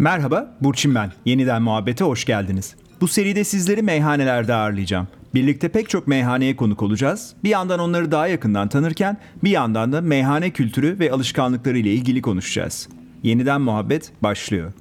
Merhaba, Burçin ben. Yeniden muhabbete hoş geldiniz. Bu seride sizleri meyhanelerde ağırlayacağım. Birlikte pek çok meyhaneye konuk olacağız. Bir yandan onları daha yakından tanırken bir yandan da meyhane kültürü ve alışkanlıkları ile ilgili konuşacağız. Yeniden muhabbet başlıyor.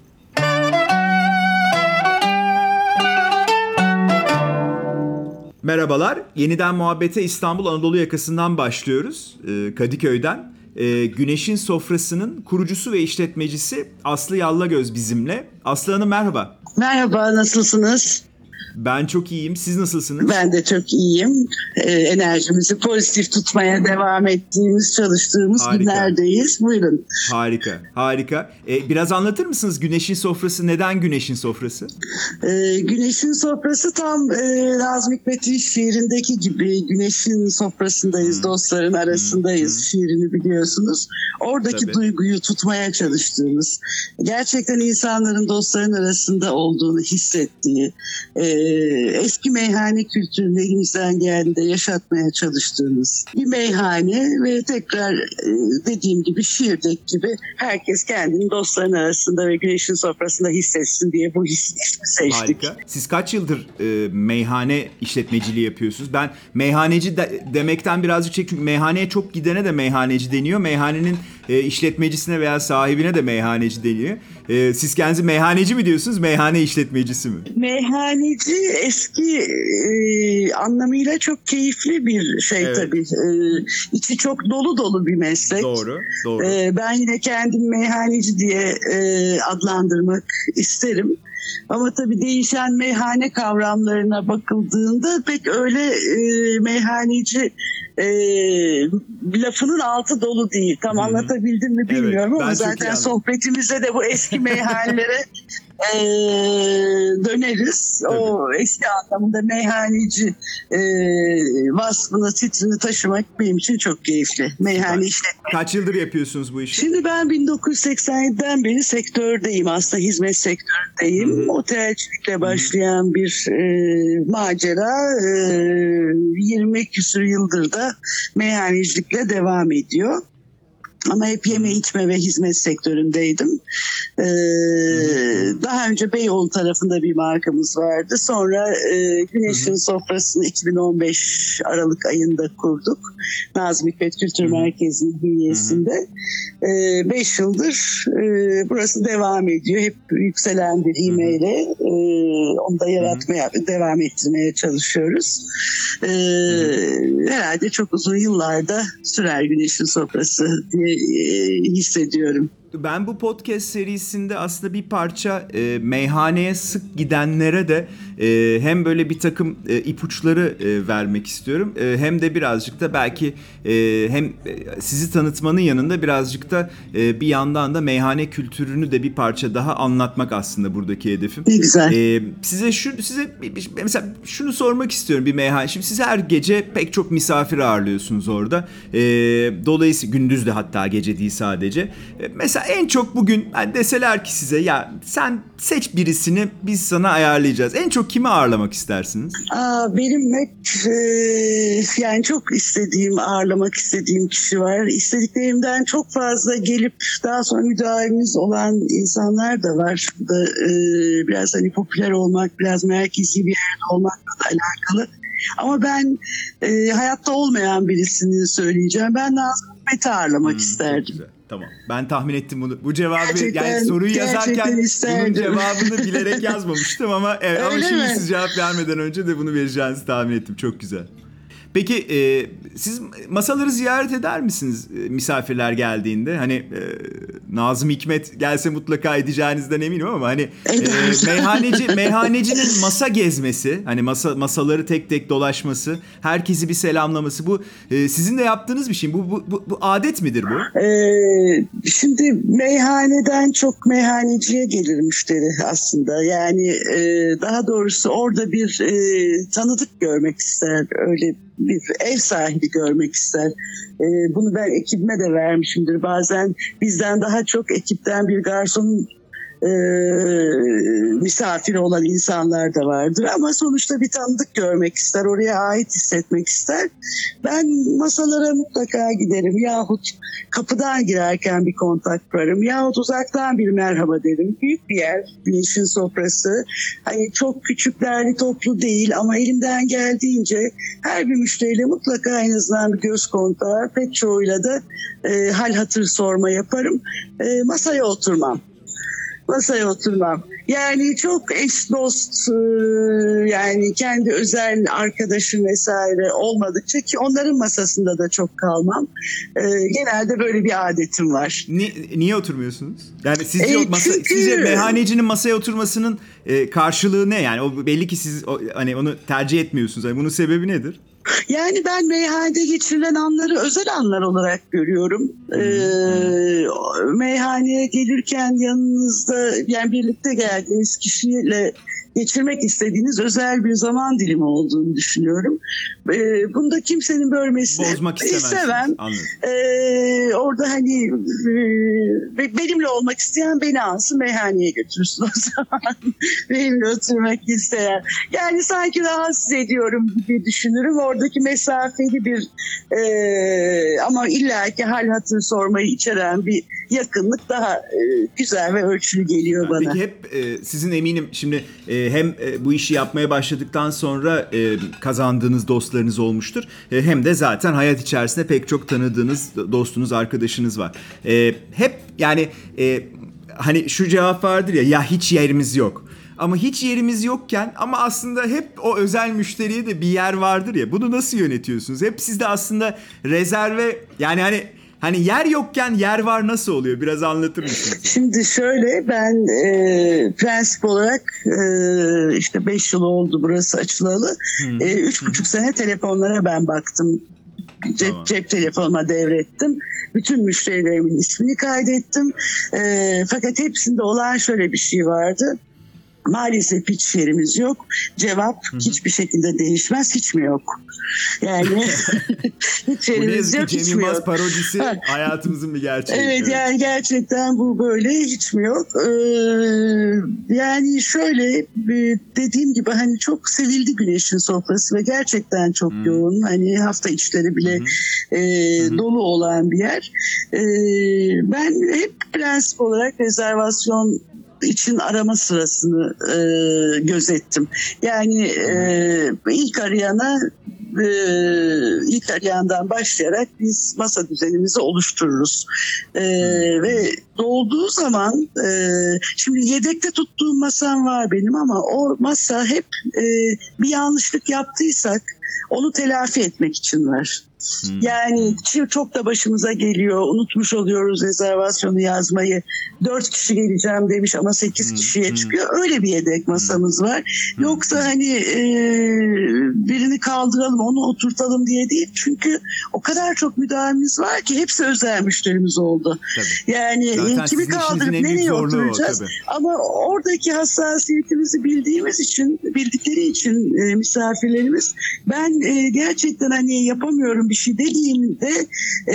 Merhabalar. Yeniden muhabbete İstanbul Anadolu yakasından başlıyoruz. Kadıköy'den. Ee, Güneş'in sofrasının kurucusu ve işletmecisi Aslı Yallagöz bizimle. Aslı Hanım merhaba. Merhaba, nasılsınız? Ben çok iyiyim. Siz nasılsınız? Ben de çok iyiyim. Ee, enerjimizi pozitif tutmaya devam ettiğimiz, çalıştığımız Harika. günlerdeyiz. Buyurun. Harika, harika. Ee, biraz anlatır mısınız Güneş'in sofrası? Neden Güneş'in sofrası? Ee, güneşin sofrası tam e, Nazım Hikmet'in şiirindeki gibi güneşin sofrasındayız, Hmm. dostların arasındayız şiirini biliyorsunuz. Oradaki Tabii. duyguyu tutmaya çalıştığımız, gerçekten insanların dostların arasında olduğunu hissettiği, e, eski meyhane kültürünü elimizden geldiğinde yaşatmaya çalıştığımız bir meyhane ve tekrar e, dediğim gibi şiirdeki gibi herkes kendini dostların arasında ve güneşin sofrasında hissetsin diye bu hissi seçtik. Harika. Siz kaç yıldır e, meyhane işletmeciliği yapıyorsunuz? Ben meyhaneci de- demekten birazcık çek çünkü meyhaneye çok gidene de meyhaneci deniyor. Meyhanenin e, işletmecisine veya sahibine de meyhaneci deniyor. E, siz kendinizi meyhaneci mi diyorsunuz, meyhane işletmecisi mi? Meyhaneci eski e, anlamıyla çok keyifli bir şey Evet. tabii. E, içi çok dolu dolu bir meslek. Doğru, doğru. E, ben yine kendim meyhaneci diye e, adlandırmak isterim. Ama tabii değişen meyhane kavramlarına bakıldığında pek öyle e, meyhaneci e, lafının altı dolu değil. Tam hı. anlatabildim mi Evet, bilmiyorum ben ama zaten sohbetimizde de bu eski meyhanelere e, döneriz. O eski anlamında meyhaneci e, vasfını, titrini taşımak benim için çok keyifli. Meyhane işletme. Kaç yıldır yapıyorsunuz bu işi? Şimdi ben 1987'den beri sektördeyim. Aslında hizmet sektöründeyim. Hı hı. Otelcilikle başlayan bir e, macera e, 20 küsur yıldır da meyhanecilikle devam ediyor. Ama hep yeme içme ve hizmet sektöründeydim. Ee, daha önce Beyoğlu tarafında bir markamız vardı. Sonra e, Güneş'in sofrasını 2015 Aralık ayında kurduk. Nazım Hikmet Kültür. Merkezi'nin bünyesinde. 5 yıldır e, burası devam ediyor. Hep yükselen bir ivmeyle e, onu da yaratmaya, devam ettirmeye çalışıyoruz. E, herhalde çok uzun yıllarda sürer Güneş'in sofrası diye e, hissediyorum. Ben bu podcast serisinde aslında bir parça e, meyhaneye sık gidenlere de e, hem böyle bir takım e, ipuçları e, vermek istiyorum. E, hem de birazcık da belki e, hem e, sizi tanıtmanın yanında birazcık da e, bir yandan da meyhane kültürünü de bir parça daha anlatmak aslında buradaki hedefim. Ne güzel. Ee, size şu size mesela şunu sormak istiyorum bir meyhane. Şimdi siz her gece pek çok misafir ağırlıyorsunuz orada. Ee, dolayısıyla gündüz de hatta gece değil sadece. Ee, mesela en çok bugün hani deseler ki size ya sen seç birisini biz sana ayarlayacağız. En çok kimi ağırlamak istersiniz? Aa, benim hep e, yani çok istediğim, ağırlamak istediğim kişi var. İstediklerimden çok fazla gelip daha sonra müdahalemiz olan insanlar da var. Bu da e, biraz hani popüler olmak, biraz merkezi bir yerde olmakla da alakalı. Ama ben e, hayatta olmayan birisini söyleyeceğim. Ben Nazım Hikmet'i ağırlamak Hmm, isterdim. güzel. Tamam. Ben tahmin ettim bunu. Bu cevabı Gerçekten- yani soruyu yazarken bunun cevabını bilerek yazmamıştım ama evet, ama Öyle şimdi mi? siz cevap vermeden önce de bunu vereceğinizi tahmin ettim. Çok güzel. Peki e, siz masaları ziyaret eder misiniz e, misafirler geldiğinde? Hani e, Nazım Hikmet gelse mutlaka edeceğinizden eminim ama hani e, meyhaneci meyhanecinin masa gezmesi, hani masa masaları tek tek dolaşması, herkesi bir selamlaması bu e, sizin de yaptığınız bir şey. Bu bu, bu, bu adet midir bu? Ee, şimdi meyhaneden çok meyhaneciye gelir müşteri aslında. Yani e, daha doğrusu orada bir e, tanıdık görmek ister. Öyle bir ev sahibi görmek ister. E, bunu ben ekibime de vermişimdir. Bazen bizden daha çok ekipten bir garsonun e, misafiri olan insanlar da vardır ama sonuçta bir tanıdık görmek ister, oraya ait hissetmek ister. Ben masalara mutlaka giderim yahut kapıdan girerken bir kontak kurarım yahut uzaktan bir merhaba derim. Büyük bir yer, güneşin sofrası. Hani çok küçük derli toplu değil ama elimden geldiğince her bir müşteriyle mutlaka en azından bir göz kontağı, pek çoğuyla da e, hal hatır sorma yaparım. E, masaya oturmam masaya oturmam. Yani çok eş dost e, yani kendi özel arkadaşım vesaire olmadıkça ki onların masasında da çok kalmam. E, genelde böyle bir adetim var. Ni- niye oturmuyorsunuz? Yani sizce, E, masa, çünkü- sizce meyhanecinin masaya oturmasının e, karşılığı ne? Yani o belli ki siz hani onu tercih etmiyorsunuz. Yani bunun sebebi nedir? Yani ben meyhanede geçirilen anları özel anlar olarak görüyorum. Ee, meyhaneye gelirken yanınızda yani birlikte geldiğiniz kişiyle geçirmek istediğiniz özel bir zaman dilimi olduğunu düşünüyorum. Ee, bunda kimsenin bölmesini Bozmak istemezsiniz. istemem. Ee, orada hani e, benimle olmak isteyen beni alsın meyhaneye götürsün o zaman. benimle oturmak isteyen. Yani sanki rahatsız ediyorum gibi düşünürüm. Oradaki mesafeli bir e, ama illaki hal hatır sormayı içeren bir yakınlık daha e, güzel ve ölçülü geliyor bana. Peki hep e, sizin eminim şimdi e, hem e, bu işi yapmaya başladıktan sonra e, kazandığınız dostlarınız olmuştur. E, hem de zaten hayat içerisinde pek çok tanıdığınız dostunuz, arkadaşınız var. Hep yani hani şu cevap vardır ya ya hiç yerimiz yok. Ama hiç yerimiz yokken ama aslında hep o özel müşteriye de bir yer vardır ya. Bunu nasıl yönetiyorsunuz? Hep sizde aslında rezerve yani hani hani yer yokken yer var nasıl oluyor? Biraz anlatır mısınız? Şimdi şöyle ben e, prensip olarak e, işte 5 yıl oldu burası açılalı. E, üç buçuk sene telefonlara ben baktım. Cep, Tamam. cep telefonuma devrettim. Bütün müşterilerimin ismini kaydettim. E, fakat hepsinde olan şöyle bir şey vardı. Maalesef hiç yerimiz yok. Cevap hiçbir şekilde değişmez. Hiç mi yok? Yani hiç yazık yok. Hiç mi yok? parodisi Ha. hayatımızın bir gerçeği. Evet yani gerçekten bu böyle hiç mi yok? Ee, yani şöyle e, dediğim gibi hani çok sevildi Güneş'in sofrası ve gerçekten çok Hmm. yoğun. Hani hafta içleri bile e, dolu olan bir yer. E, ben hep prensip olarak rezervasyon için arama sırasını e, gözettim. Yani e, ilk arayana e, ilk arayandan başlayarak biz masa düzenimizi oluştururuz. E, ve dolduğu zaman e, şimdi yedekte tuttuğum masam var benim ama o masa hep e, bir yanlışlık yaptıysak onu telafi etmek için var. Hmm. Yani çok da başımıza geliyor. Unutmuş oluyoruz rezervasyonu yazmayı. Dört kişi geleceğim demiş ama sekiz Hmm, kişiye hmm. çıkıyor. Öyle bir yedek masamız var. Hmm. Yoksa hani e, birini kaldıralım onu oturtalım diye değil. Çünkü o kadar çok müdahalemiz var ki hepsi özel müşterimiz oldu. Tabii. Yani Zaten kimi kaldırıp nereye o, oturacağız? tabii. Ama oradaki hassasiyetimizi bildiğimiz için, bildikleri için e, misafirlerimiz ben e, gerçekten hani yapamıyorum bir şey dediğimde e,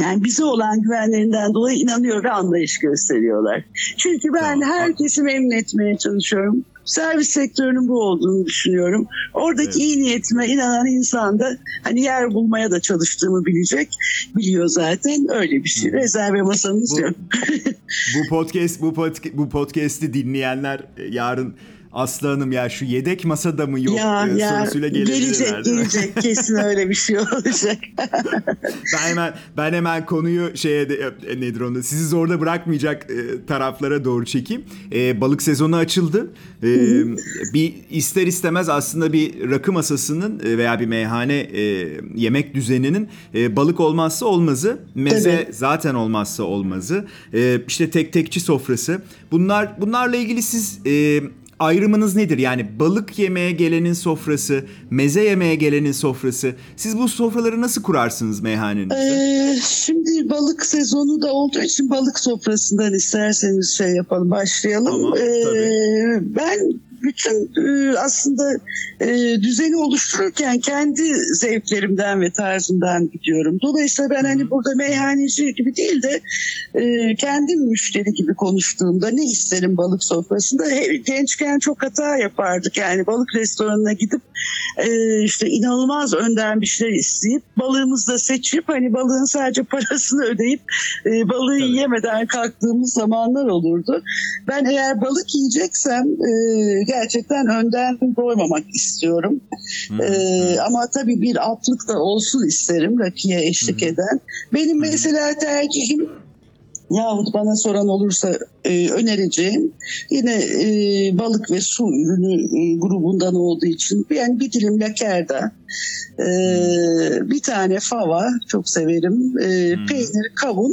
yani bize olan güvenlerinden dolayı inanıyor ve anlayış gösteriyorlar. Çünkü ben herkesi memnun etmeye çalışıyorum. Servis sektörünün bu olduğunu düşünüyorum. Oradaki Evet. iyi niyetime inanan insan da hani yer bulmaya da çalıştığımı bilecek. Biliyor zaten öyle bir şey. Rezerve masamız Bu- yok. Bu podcast bu podcast bu podcast'i dinleyenler e, yarın Aslı Hanım ya şu yedek masada mı yok ya e, ya sorusuyla gelebilirler. gelecek gelecek kesin öyle bir şey olacak. Ben hemen ben hemen konuyu şeye de, e, nedir onu sizi zorda bırakmayacak e, taraflara doğru çekeyim. E, balık sezonu açıldı. E, bir ister istemez aslında bir rakı masasının e, veya bir meyhane e, yemek düzeninin e, balık olmazsa olmazı. Meze Evet. zaten olmazsa olmazı. E, işte tek tekçi sofrası. Bunlar bunlarla ilgili siz e, ayrımınız nedir? Yani balık yemeye gelenin sofrası, meze yemeye gelenin sofrası. Siz bu sofraları nasıl kurarsınız meyhanenizde? Ee, şimdi balık sezonu da olduğu için balık sofrasından isterseniz şey yapalım başlayalım. Tamam, Ee, tabii. ben bütün e, aslında e, düzeni oluştururken kendi zevklerimden ve tarzımdan gidiyorum. Dolayısıyla ben hani burada meyhaneci gibi değil de e, kendim müşteri gibi konuştuğumda ne isterim balık sofrasında gençken çok hata yapardık. Yani balık restoranına gidip e, işte inanılmaz önden bir şeyler isteyip balığımızı da seçip hani balığın sadece parasını ödeyip e, balığı Tabii. yemeden kalktığımız zamanlar olurdu. Ben eğer balık yiyeceksem e, gerçekten önden doymamak istiyorum. E, ama tabii bir altlık da olsun isterim rakıya eşlik eden. Benim mesela tercihim yahut bana soran olursa e, önereceğim yine e, balık ve su ürünü e, grubundan olduğu için yani bir dilim lakerda e, bir tane fava çok severim e, Hmm. peynir kavun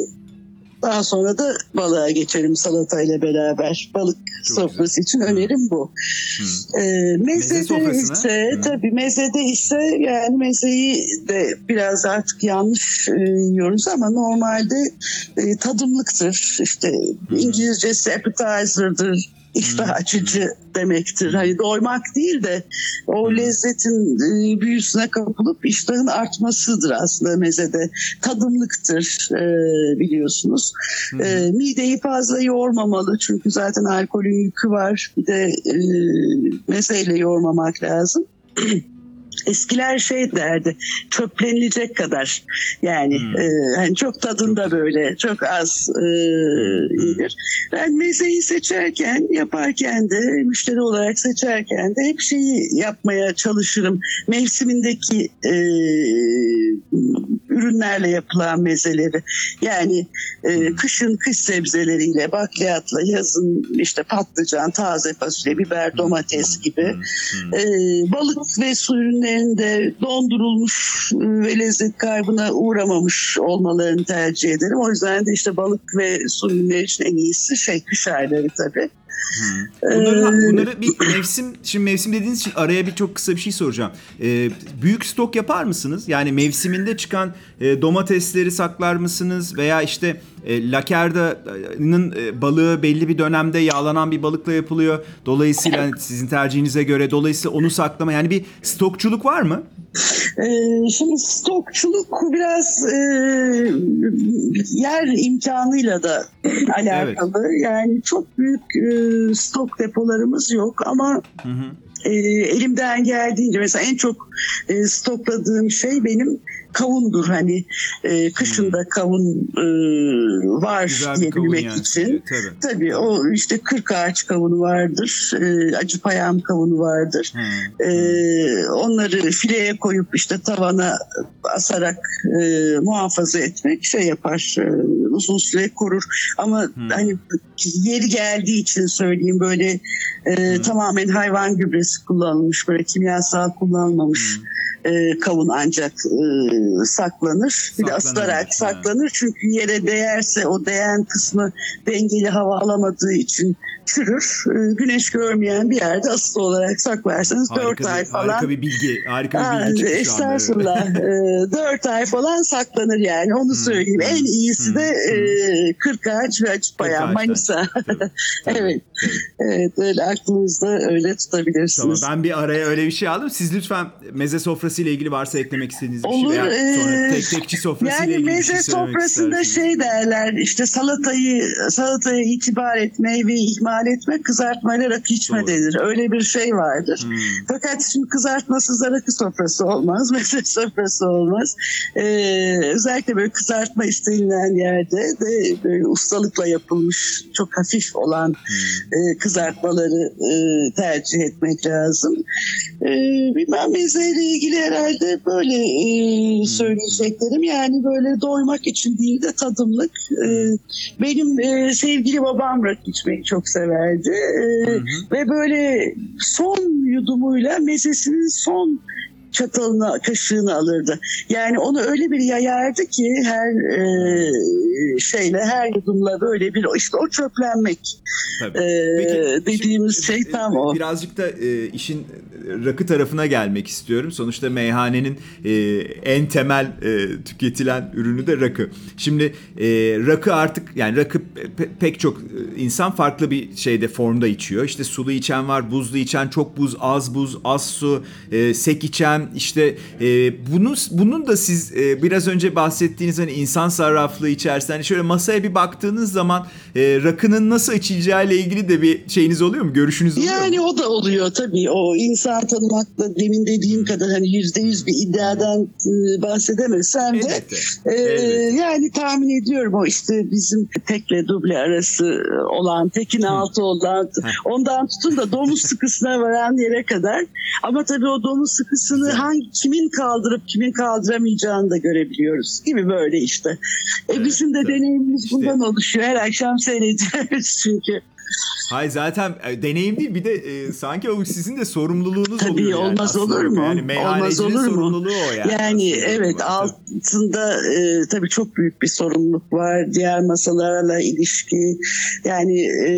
daha sonra da balığa geçerim salatayla beraber. Balık Çok sofrası için önerim bu. Hı. Ee, mezede sofrasına? ise Hı. tabii mezede ise yani mezeyi de biraz artık yanlış e, yiyoruz ama normalde e, tadımlıktır. İşte İngilizcesi appetizer'dır. İştah açıcı demektir. Hani doymak değil de o lezzetin e, büyüsüne kapılıp iştahın artmasıdır aslında mezede. Tadımlıktır e, biliyorsunuz. E, mideyi fazla yormamalı çünkü zaten alkolün yükü var. Bir de mezeyle yormamak lazım. Eskiler şey derdi çöplenilecek kadar yani Hmm. e, hani çok tadında böyle çok az e, iyidir. Ben mezeyi seçerken yaparken de müşteri olarak seçerken de hep şeyi yapmaya çalışırım. Mevsimindeki e, ürünlerle yapılan mezeleri. Yani e, kışın kış sebzeleriyle bakliyatla yazın işte patlıcan, taze fasulye, biber, domates gibi e, balık ve su ürünlerinde dondurulmuş ve lezzet kaybına uğramamış olmalarını tercih ederim. O yüzden de işte balık ve su ürünleri için en iyisi şey kış ayları tabii. Bunları, Ee, bunları bir mevsim, şimdi mevsim dediğiniz için araya bir çok kısa bir şey soracağım. Ee, büyük stok yapar mısınız? Yani mevsiminde çıkan e, domatesleri saklar mısınız? Veya işte e, lakerda'nın e, balığı belli bir dönemde yağlanan bir balıkla yapılıyor. Dolayısıyla hani sizin tercihinize göre dolayısıyla onu saklama yani bir stokçuluk var mı? Ee, şimdi stokçuluk biraz e, yer imkanıyla da alakalı. Yani çok büyük e, stok depolarımız yok ama Hı hı. e, elimden geldiğince mesela en çok e, stokladığım şey benim kavundur hani e, kışında kavun e, var Güzel kavun diyebilmek yani. için. Tabii. Tabii o işte kırk ağaç kavunu vardır, e, acı payam kavunu vardır. Hı. Ee, onları fileye koyup işte tavana asarak e, muhafaza etmek şey yapar e, uzun süre korur ama hani yeri geldiği için söyleyeyim böyle e, tamamen hayvan gübresi kullanılmış böyle kimyasal kullanılmamış e, kavun ancak e, saklanır bir de asılarak evet. saklanır çünkü yere değerse o değen kısmı dengeli hava alamadığı için çürür E, güneş görmeyen bir yerde asılı olarak saklarsanız Harika, 4 ay bir, falan harika bir bilgi. Harika bir bilgi çıktı şu anda. Estağfurullah. Ee, Dört ay falan saklanır yani onu söyleyeyim. hmm, En iyisi de hmm, e, Kırk Ağaç ve Kırk Ağaç, Manisa. Evet. tabii. Evet öyle aklınızda öyle Tamam tutabilirsiniz. ben bir araya öyle bir şey aldım. Siz lütfen meze sofrası ile ilgili varsa eklemek istediğiniz bir şey Olur, veya sonra ee, tek tekçi sofrası ile Yani ilgili bir şey söylemek sofrasında şey derler işte salatayı salataya itibar etme ve ihmal etme kızartmayla rakı içme Doğru. denir. Öyle bir şey vardır. Hmm. Fakat şimdi kızartmasız da rakı sofrası olmaz, meze sofrası olmaz. Ee, özellikle böyle kızartma istenilen yerde de böyle ustalıkla yapılmış çok hafif olan e, kızartmaları e, tercih etmek lazım. E, bilmem mezeyle ilgili herhalde böyle e, söyleyeceklerim. Yani böyle doymak için değil de tadımlık. E, benim e, sevgili babam rakı içmeyi çok severdi. E, Hı hı. ve böyle son yudumuyla mezesinin son çatalını, kaşığını alırdı. Yani onu öyle bir yayardı ki her e, şeyle, her yudumla böyle bir işte o çöplenmek Tabii. e, Peki, dediğimiz şimdi, şey e, tam o. Birazcık da e, işin rakı tarafına gelmek istiyorum. Sonuçta meyhanenin e, en temel e, tüketilen ürünü de rakı. Şimdi e, rakı artık yani rakı pe- pek çok e, insan farklı bir şeyde formda içiyor. İşte sulu içen var, buzlu içen, çok buz, az buz, az su, e, sek içen işte e, bunu bunun da siz e, biraz önce bahsettiğiniz hani insan sarraflığı içerisinde hani şöyle masaya bir baktığınız zaman e, rakının nasıl içileceğiyle ilgili de bir şeyiniz oluyor mu? Görüşünüz oluyor mu? Yani o da oluyor tabii. O insan tanımakla demin dediğim kadar hani yüzde yüz bir iddiadan e, bahsedemesem de Elbette. e, yani tahmin ediyorum o işte bizim tekle duble arası olan tekin altı olan ondan tutun da domuz sıkısına varan yere kadar ama tabii o domuz sıkısını. Hangi kimin kaldırıp kimin kaldıramayacağını da görebiliyoruz gibi böyle işte. E, Evet, bizim de tabii. deneyimimiz İşte- bundan oluşuyor. Her akşam seyrediyoruz çünkü. Hayır zaten e, deneyim değil bir de e, sanki o sizin de sorumluluğunuz Tabii, oluyor yani. olmaz aslında. olur mu? Yani Olmaz olur mu? sorumluluğu o yani. Yani aslında. evet Tabii. altında e, tabii çok büyük bir sorumluluk var. Diğer masalarla ilişki yani e,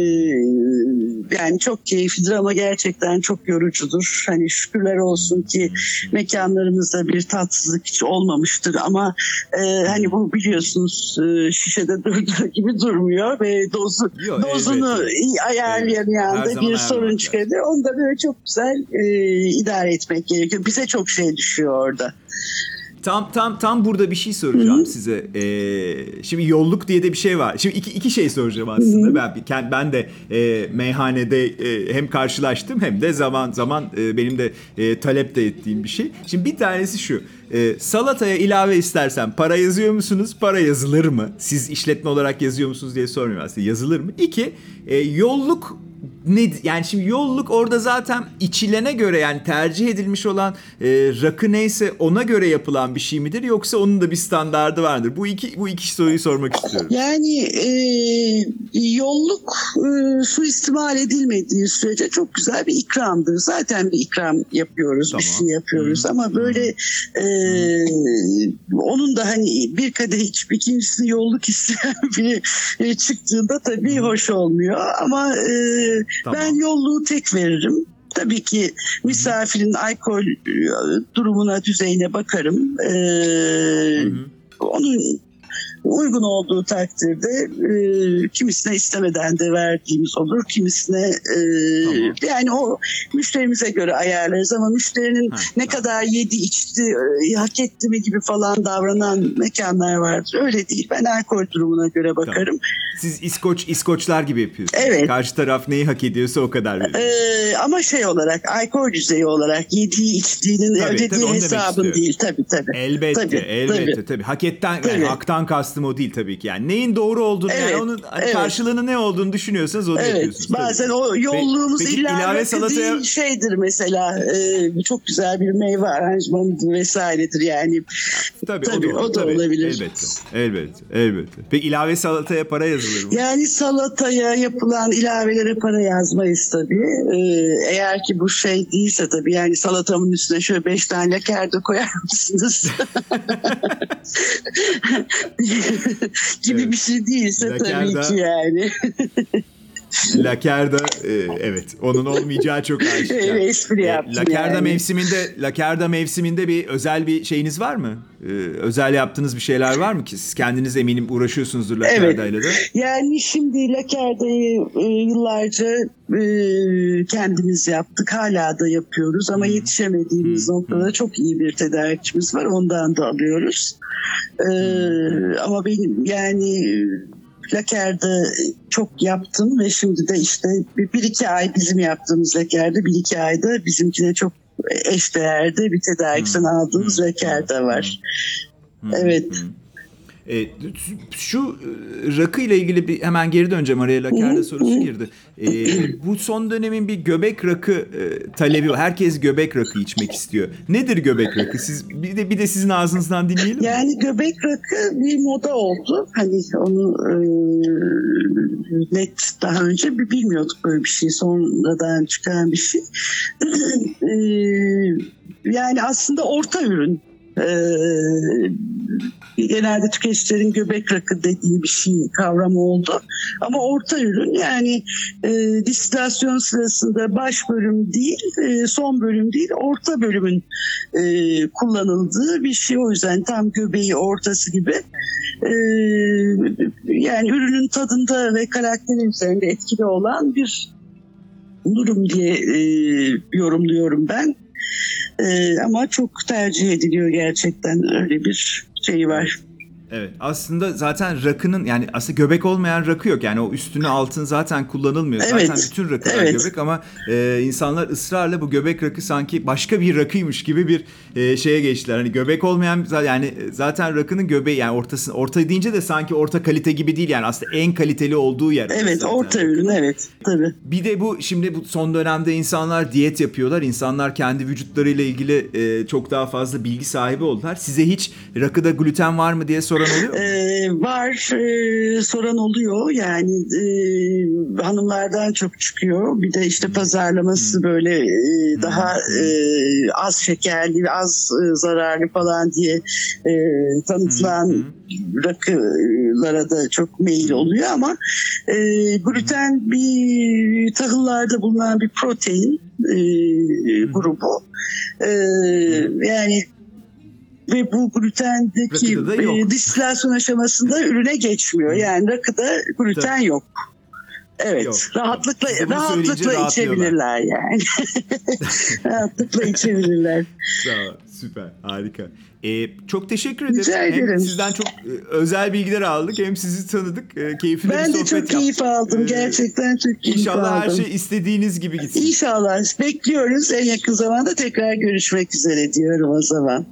yani çok keyiflidir ama gerçekten çok yorucudur. Hani şükürler olsun ki mekanlarımızda bir tatsızlık hiç olmamıştır ama e, hani bu biliyorsunuz e, şişede durduğu gibi durmuyor ve dozu Yok, dozunu elbette. ayarlayan Evet, bir sorun çıkarır. Onu da böyle çok güzel e, idare etmek gerekiyor. Bize çok şey düşüyor orada. Tam tam tam burada bir şey soracağım size. Ee, şimdi yolluk diye de bir şey var. Şimdi iki, iki şey soracağım aslında. Ben ben ben de e, meyhanede e, hem karşılaştım hem de zaman zaman e, benim de e, talep de ettiğim bir şey. Şimdi bir tanesi şu. E, salataya ilave istersen para yazıyor musunuz? Para yazılır mı? Siz işletme olarak yazıyor musunuz diye sormuyorum aslında. Yazılır mı? İki, e, yolluk ne yani şimdi yolluk orada zaten içilene göre yani tercih edilmiş olan e, rakı neyse ona göre yapılan bir şey midir yoksa onun da bir standardı vardır? Bu iki bu iki soruyu sormak istiyorum. Yani e, yolluk e, suistimal edilmediği sürece çok güzel bir ikramdır. Zaten bir ikram yapıyoruz, bir Tamam. şey yapıyoruz ama böyle e, onun da hani bir kadeh içip ikincisini yolluk isteyen biri e, çıktığında tabii hoş olmuyor. Ama e, Tamam. ben yolluğu tek veririm. Tabii ki misafirin alkol e, durumuna, düzeyine bakarım. E, Hı hı. onun uygun olduğu takdirde e, kimisine istemeden de verdiğimiz olur. Kimisine e, Tamam. yani o müşterimize göre ayarlarız ama müşterinin Ha, ne kadar yedi içti e, hak etti mi gibi falan davranan mekanlar vardır. Öyle değil. Ben alkol durumuna göre bakarım. Siz İskoç İskoçlar gibi yapıyorsunuz. Evet. Karşı taraf neyi hak ediyorsa o kadar. E, ama şey olarak alkol düzeyi olarak yediği içtiğinin Tabii, ödediği tabii, hesabın değil. Tabii tabii. Elbette, Tabii, elbette tabii. tabii. Haketten yani Tabii. haktan kastım o değil tabii ki. Yani neyin doğru olduğunu yani Evet, onun hani evet. karşılığını ne olduğunu düşünüyorsanız onu Evet yapıyorsunuz. tabii. bazen o yolluğumuz illa ilave salataya- değil şeydir mesela e, çok güzel bir meyve aranjmanıdır vesairedir yani. Tabii, Tabii, o da, o da tabii. olabilir. Elbette, elbette, elbette. Peki ilave salataya para yazılır mı? Yani salataya yapılan ilavelere para yazmayız tabii. E, eğer ki bu şey değilse tabii yani salatamın üstüne şöyle beş tane laker de koyar mısınız? gibi Evet. bir şey değilse Laker tabii ki yani. Lakerda e, evet onun olmayacağı çok aşikar. Öyle espri yaptım Lakerda yani. mevsiminde Lakerda mevsiminde bir özel bir şeyiniz var mı? E, özel yaptığınız bir şeyler var mı ki? Siz kendiniz eminim uğraşıyorsunuzdur Lakerda'yla da. Yani şimdi Lakerda'yı e, yıllarca e, kendimiz yaptık. Hala da yapıyoruz ama yetişemediğimiz Hı. noktada çok iyi bir tedarikçimiz var. Ondan da alıyoruz. E, ama benim yani Laker'de çok yaptım ve şimdi de işte bir, bir iki ay bizim yaptığımız Laker'de bir iki ayda bizimkine çok eşdeğerde bir tedarikten Hı. aldığımız Hı. Laker'de var. Hı, Evet. hı. E, şu e, rakı ile ilgili bir hemen geri döneceğim araya Lakerda sorusu girdi. E, bu son dönemin bir göbek rakı e, talebi var. Herkes göbek rakı içmek istiyor. Nedir göbek rakı? Siz bir de bir de sizin ağzınızdan dinleyelim. mi? Yani göbek rakı bir moda oldu. Hani onu e, net daha önce bir bilmiyorduk böyle bir şey. Sonradan çıkan bir şey. E, yani aslında orta ürün. Ee, genelde tüketicilerin göbek rakı dediği bir şey kavramı oldu. Ama orta ürün yani e, distilasyon sırasında baş bölüm değil, e, son bölüm değil, orta bölümün e, kullanıldığı bir şey. O yüzden tam göbeği ortası gibi. E, yani ürünün tadında ve karakteri üzerinde etkili olan bir durum diye e, yorumluyorum ben. E, ama çok tercih ediliyor gerçekten öyle bir şey var. Evet aslında zaten rakının yani aslında göbek olmayan rakı yok. Yani o üstüne altın zaten kullanılmıyor. Evet, Zaten bütün rakılar evet. göbek ama e, insanlar ısrarla bu göbek rakı sanki başka bir rakıymış gibi bir e, şeye geçtiler. Hani göbek olmayan yani zaten rakının göbeği yani ortası orta deyince de sanki orta kalite gibi değil yani aslında en kaliteli olduğu yer. Evet zaten. orta ürün evet tabii. Bir de bu şimdi bu son dönemde insanlar diyet yapıyorlar. İnsanlar kendi vücutlarıyla ilgili e, çok daha fazla bilgi sahibi oldular. Size hiç rakıda gluten var mı diye soran oluyor mu? Ee, var e, soran oluyor. Yani e, hanımlardan çok çıkıyor. Bir de işte pazarlaması böyle e, daha e, az şekerli az e, zararlı falan diye e, tanıtılan rakılara da çok meyil oluyor ama e, gluten bir tahıllarda bulunan bir protein e, grubu. E, yani ve bu glutendeki e, distilasyon aşamasında ürüne geçmiyor. Yani rakıda gluten yok. Evet, Yok. rahatlıkla bunu rahatlıkla içebilirler yani. rahatlıkla içebilirler. Tamam, süper, harika. Ee, çok teşekkür ederim. Rica Hem ederim. sizden çok e, özel bilgiler aldık hem sizi tanıdık. E, keyifli bir Ben de sohbet çok yaptık. keyif aldım. Ee, Gerçekten çok keyif İnşallah her aldım. şey istediğiniz gibi gitsin. İnşallah bekliyoruz. En yakın zamanda tekrar görüşmek üzere diyorum o zaman.